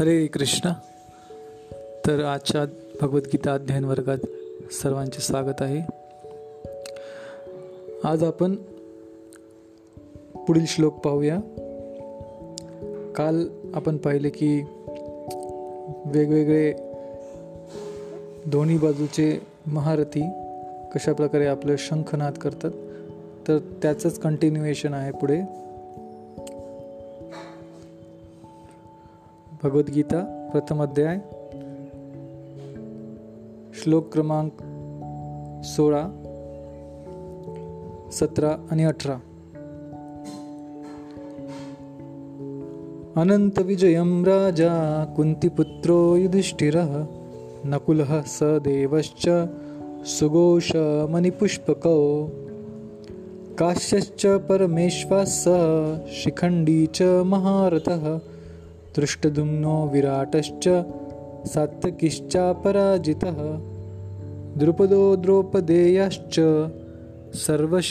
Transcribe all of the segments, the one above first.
हरे कृष्ण. तर आजच्या भगवद्गीता अध्ययन वर्गात सर्वांचे स्वागत आहे. आज आपण पुढील श्लोक पाहूया. काल आपण पाहिले की वेगवेगळे दोन्ही बाजूचे महारथी कशा प्रकारे आपलं शंखनाद करतात तर त्याचंच कंटिन्युएशन आहे पुढे. भगवद्गीता प्रथम अध्याय श्लोक क्रमांक सोळा सतरा आणि अठरा. अनंत राजा कुन्तिपुत्रो युधिष्ठिरः नकुलः स देवश्च सुगोषमणिपुष्पकौ काश्यश्च परमेश्वाः स शिखण्डी च महारथः दृष्टदुम्नो विराटश्च सात्तकिश्चापराजितः द्रुपदो द्रौपदेयश्च सर्वश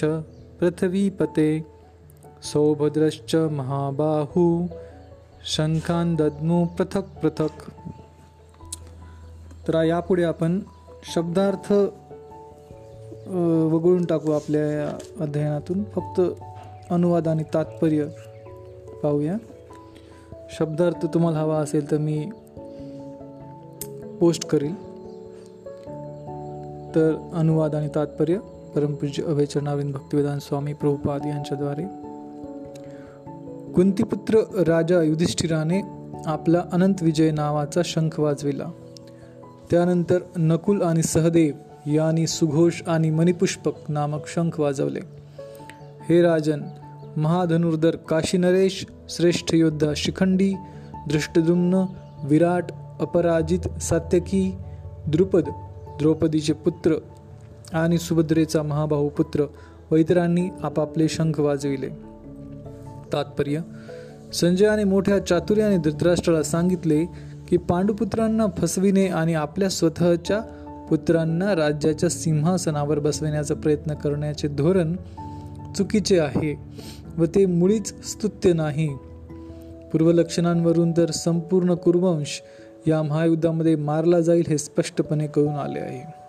पृथ्वीपते। सौभद्रश्च महाबाहु। शंखान दद्मू पृथक पृथक। तर यापुढे आपण शब्दार्थ वगळून टाकू आपल्या अध्ययनातून. फक्त अनुवाद आणि तात्पर्य पाहूया. शब्दार्थ तुम्हाला हवा असेल तर मी पोस्ट करील. तर अनुवाद आणि तात्पर्य परमपूज्य अभयचरणावीन भक्तिवेदान स्वामी प्रभुपाद यांच्याद्वारे. कुंतीपुत्र राजा युधिष्ठिराने आपला अनंत विजय नावाचा शंख वाजविला. त्यानंतर नकुल आणि सहदेव यांनी सुघोष आणि मणिपुष्पक नामक शंख वाजवले. हे राजन महाधनुर्धर काशीनरेश श्रेष्ठ योद्धा शिखंडी दृष्टदुम्न विराट अपराजित सात्यकी द्रुपद द्रौपदीचे पुत्र आणि सुभद्रेचा महाभाऊ पुत्र वैतरांनी आपापले शंख वाजविले. तात्पर्य संजयाने मोठ्या चातुर्याने धृतराष्ट्राला सांगितले की पांडुपुत्रांना फसविणे आणि आपल्या स्वतःच्या पुत्रांना राज्याच्या सिंहासनावर बसविण्याचा प्रयत्न करण्याचे धोरण चुकीचे आहे. व ते मुळीच स्तुत्य नाही. पूर्वलक्षणांवरून तर संपूर्ण कुरुवंश या महायुद्धामध्ये मारला जाईल हे स्पष्टपणे कळून आले आहे.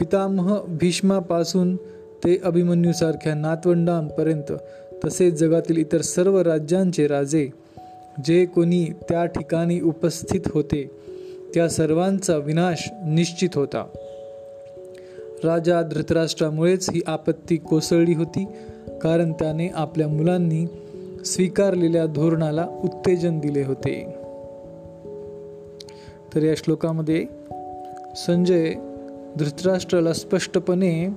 पितामह भीष्मापासून ते अभिमन्यूसारख्या नातवंडांपर्यंत तसेच जगातील इतर सर्व राज्यांचे राजे जे कोणी त्या ठिकाणी उपस्थित होते त्या सर्वांचा विनाश निश्चित होता. राजा धृतराष्ट्रामुळेच ही आपत्ती कोसळली होती कारण त्याने आपल्या मुलांनी स्वीकारलेल्या धोरणाला उत्तेजन दिले होते. तर या श्लोकामध्ये संजय धृतराष्ट्राला स्पष्टपणे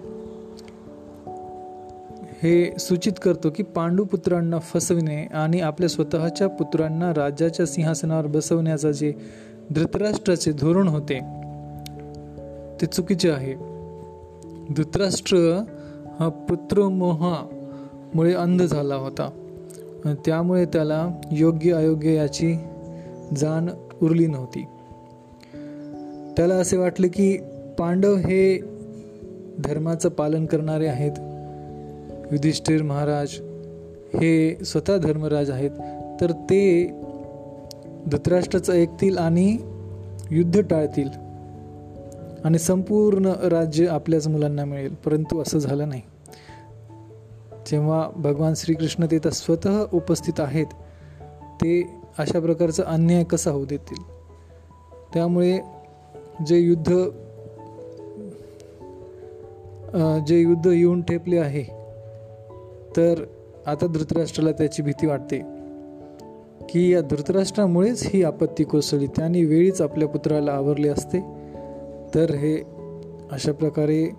हे सूचित करतो की पांडुपुत्रांना फसविणे आणि आपल्या स्वतःच्या पुत्रांना राज्याच्या सिंहासनावर बसवण्याचा जे धृतराष्ट्राचे धोरण होते ते चुकीचे आहे. धृतराष्ट्र हा मुळे अंध झाला होता. त्यामुळे त्याला योग्य अयोग्य याची जाण उरली नव्हती. त्याला असे वाटले की पांडव हे धर्माचं पालन करणारे आहेत. युधिष्ठिर महाराज हे स्वतः धर्मराज आहेत. तर ते धृतराष्ट्राचं ऐकतील आणि युद्ध टाळतील. आणि संपूर्ण राज्य आपल्याच मुलांना मिळेल. परंतु असं झालं नाही. जेव्हा भगवान श्रीकृष्ण तिथं स्वतः उपस्थित आहेत ते अशा प्रकारचा अन्याय कसा होऊ देतील? त्यामुळे जे युद्ध जे युद्ध येऊन ठेपले आहे तर आता धृतराष्ट्राला त्याची भीती वाटते. की या धृतराष्ट्रामुळेच ही आपत्ती कोसळली त्याने वेळीच आपल्या पुत्राला आवरले असते. तर हे अशा प्रकारे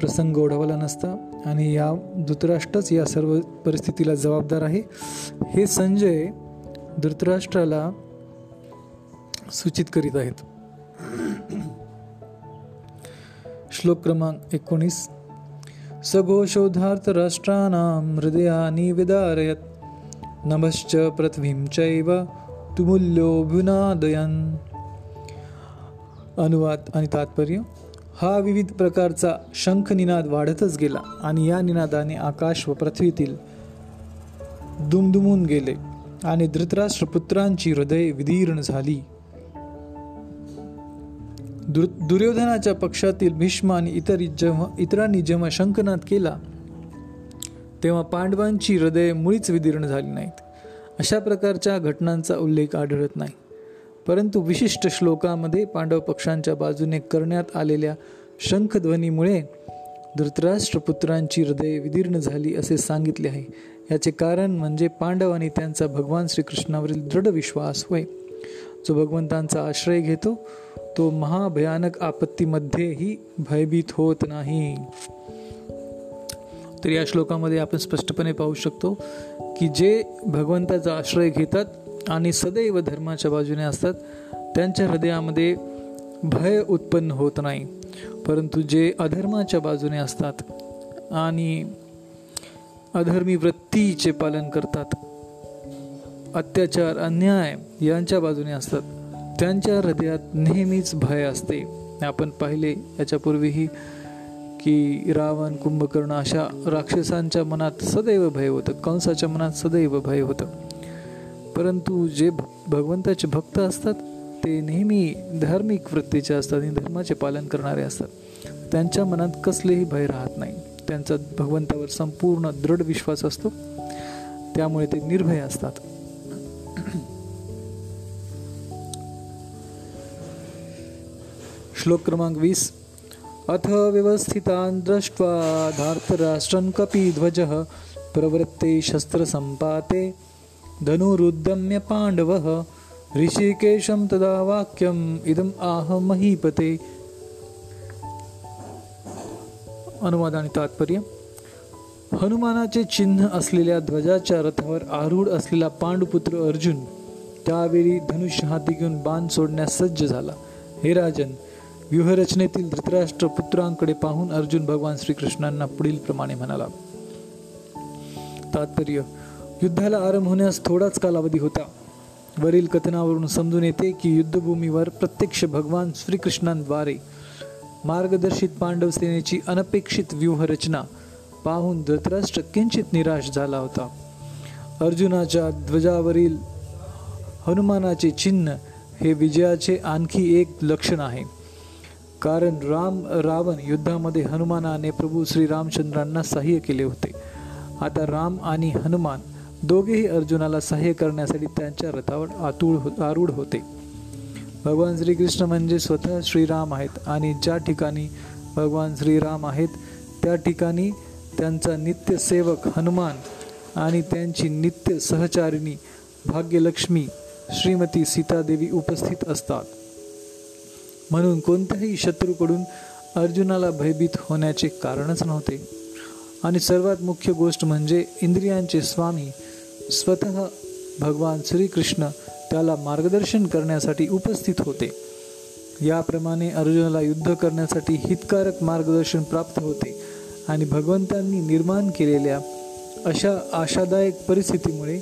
प्रसंग ओढवला नसता. आणि या धृतराष्ट्रच या सर्व परिस्थितीला जबाबदार आहे. हे संजय धृतराष्ट्राला सूचित करीत आहेत. श्लोक क्रमांक एकोणीस. सघोषोधार्थ राष्ट्राणां हृदयानि विदारयत. नमश्च पृथ्वीं चैव तुमुल्योभुनादयन अनुवाद आणि तात्पर्य हा विविध प्रकारचा शंख निनाद वाढतच गेला आणि या निनादाने आकाश व पृथ्वीतील दुमदुमून गेले आणि धृतराष्ट्र पुत्रांची हृदय विदीर्ण झाली. दुर्योधनाच्या पक्षातील भीष्म आणि इतर जेव्हा इतरांनी जेव्हा शंखनाद केला तेव्हा पांडवांची हृदय मुळीच विदीर्ण झाली नाहीत. अशा प्रकारच्या घटनांचा उल्लेख आढळत नाही. परंतु विशिष्ट श्लोकामध्ये पांडव पक्षांच्या बाजूने करण्यात आलेल्या शंखध्वनीमुळे धृतराष्ट्रपुत्रांची हृदय विदीर्ण झाली असे सांगितले आहे. याचे कारण म्हणजे पांडव आणि त्यांचा भगवान श्रीकृष्णावरील दृढ विश्वास होय. जो भगवंतांचा आश्रय घेतो तो महाभयानक आपत्तीमध्येही भयभीत होत नाही. तर या श्लोकामध्ये आपण स्पष्टपणे पाहू शकतो की जे भगवंताचा आश्रय घेतात आणि सदैव धर्माच्या बाजूने असतात. त्यांच्या हृदयामध्ये भय उत्पन्न होत नाही. परंतु जे अधर्माच्या बाजूने असतात आणि अधर्मी वृत्तीचे पालन करतात अत्याचार अन्याय यांच्या बाजूने असतात. त्यांच्या हृदयात नेहमीच भय असते. आपण पाहिले याच्यापूर्वीही की रावण कुंभकर्ण अशा राक्षसांच्या मनात सदैव भय होतं. कंसाच्या मनात सदैव भय होतं. परंतु जे भगवंताचे भक्त असतात ते नेहमी धार्मिक वृत्तीचे असतात आणि धर्माचे पालन करणारे असतात. त्यांच्या मनात कसलेही भय राहत नाही. त्यांचा भगवंतावर संपूर्ण दृढ विश्वास असतो. त्यामुळे ते निर्भय असतात. श्लोक क्रमांक वीस. अथ व्यवस्थितान दृष्ट्वा धार्तराष्ट्रं कपी ध्वज प्रवृत्ते शस्त्रसम्पाते धनुरुद्दम्य पाण्डवः ऋषिकेशं तदा वाक्यम् इदम् आह महीपते। अनुवाद आणि तात्पर्य। हनुमानाचे चिन्ह असलेल्या ध्वजाच्या रथावर आरूढ असलेला पांडुपुत्र अर्जुन त्यावेळी धनुष्य हाती घेऊन बाण सोडण्यास सज्ज झाला. हे राजन व्यूहरचनेतील धृतराष्ट्र पुत्रांकडे पाहून अर्जुन भगवान श्रीकृष्णांना पुढील प्रमाणे म्हणाला तात्पर्य युद्धाला आरंभ होण्यास थोडाच कालावधी होता. वरील कथनावरून समजून येते की युद्धभूमीवर प्रत्यक्ष भगवान श्रीकृष्णांद्वारे मार्गदर्शित पांडव सेनेची अनपेक्षित व्यूहरचना पाहून धृतराष्ट्र किंचित निराश झाला होता. अर्जुनाच्या ध्वजावरील हनुमानाचे चिन्ह हे विजयाचे आणखी एक लक्षण आहे. कारण राम रावण युद्धामध्ये हनुमानाने प्रभू श्री रामचंद्रांना सहाय्य केले होते. आता राम आणि हनुमान दोघेही अर्जुनाला सहाय्य करण्यासाठी त्यांच्या रथावर आतूळ हो आरूढ होते. भगवान श्रीकृष्ण म्हणजे स्वतः श्रीराम आहेत आणि ज्या ठिकाणी भगवान श्रीराम आहेत त्या ठिकाणी त्यांचा नित्य सेवक हनुमान आणि त्यांची नित्य सहचारिणी भाग्यलक्ष्मी श्रीमती सीतादेवी उपस्थित असतात. म्हणून कोणत्याही शत्रूकडून अर्जुनाला भयभीत होण्याचे कारणच नव्हते. आणि सर्वात मुख्य गोष्ट म्हणजे इंद्रियांचे स्वामी स्वतः भगवान श्रीकृष्ण त्याला मार्गदर्शन करण्यासाठी उपस्थित होते. याप्रमाणे अर्जुनाला युद्ध करण्यासाठी हितकारक मार्गदर्शन प्राप्त होते आणि भगवंतांनी निर्माण केलेल्या अशा आशादायक परिस्थितीमुळे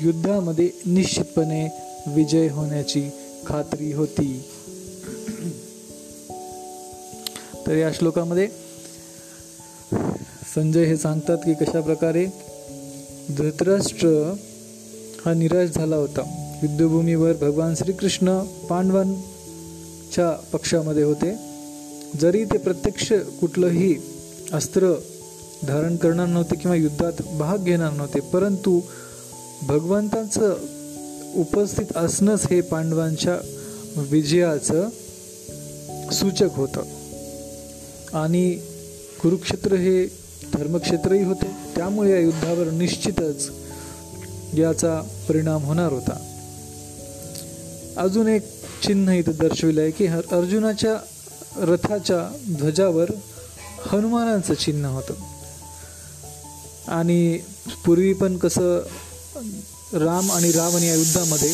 युद्धामध्ये निश्चितपणे विजय होण्याची खात्री होती. तर या श्लोकामध्ये संजय हे सांगतात की कशा प्रकारे धृतराष्ट्र हा निराश झाला होता. युद्धभूमीवर भगवान श्रीकृष्ण पांडवांच्या पक्षामध्ये होते. जरी ते प्रत्यक्ष कुठलंही अस्त्र धारण करणार नव्हते किंवा युद्धात भाग घेणार नव्हते परंतु भगवंताचं उपस्थित असणंच हे पांडवांच्या विजयाचं सूचक होतं. आणि कुरुक्षेत्र हे धर्मक्षेत्रही होते. त्यामुळे या युद्धावर निश्चितच याचा परिणाम होणार होता. अजून एक चिन्ह इथं दर्शविलं आहे की अर्जुनाच्या रथाच्या ध्वजावर हनुमानाचं चिन्ह होतं. आणि पूर्वी पण कसं राम आणि रावण या युद्धामध्ये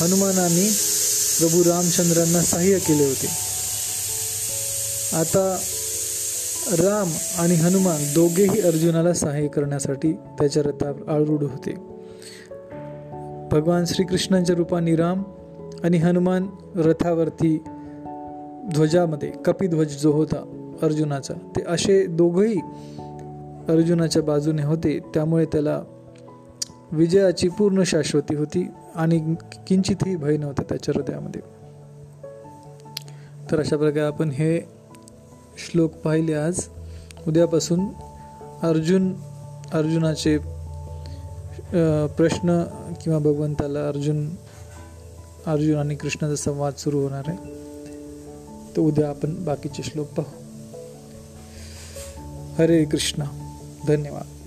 हनुमानांनी प्रभू रामचंद्रांना सहाय्य केले होते. आता राम आणि हनुमान दोघेही अर्जुनाला सहाय्य करण्यासाठी त्याच्या रथावर आळरूढ होते. भगवान श्रीकृष्णांच्या रूपाने राम आणि हनुमान रथावरती ध्वजामध्ये कपिध्वज जो होता अर्जुनाचा ते असे दोघंही अर्जुनाच्या बाजूने होते. त्यामुळे त्याला विजयाची पूर्ण शाश्वती होती आणि किंचितही भय नव्हतं त्याच्या हृदयामध्ये. तर अशा प्रकारे आपण हे श्लोक पाहिले आज. उद्यापासून अर्जुन अर्जुनाचे प्रश्न किंवा भगवंताला अर्जुन अर्जुन आणि कृष्णाचा संवाद सुरू होणार आहे. तर उद्या आपण बाकीचे श्लोक पाहू. हरे कृष्ण. धन्यवाद.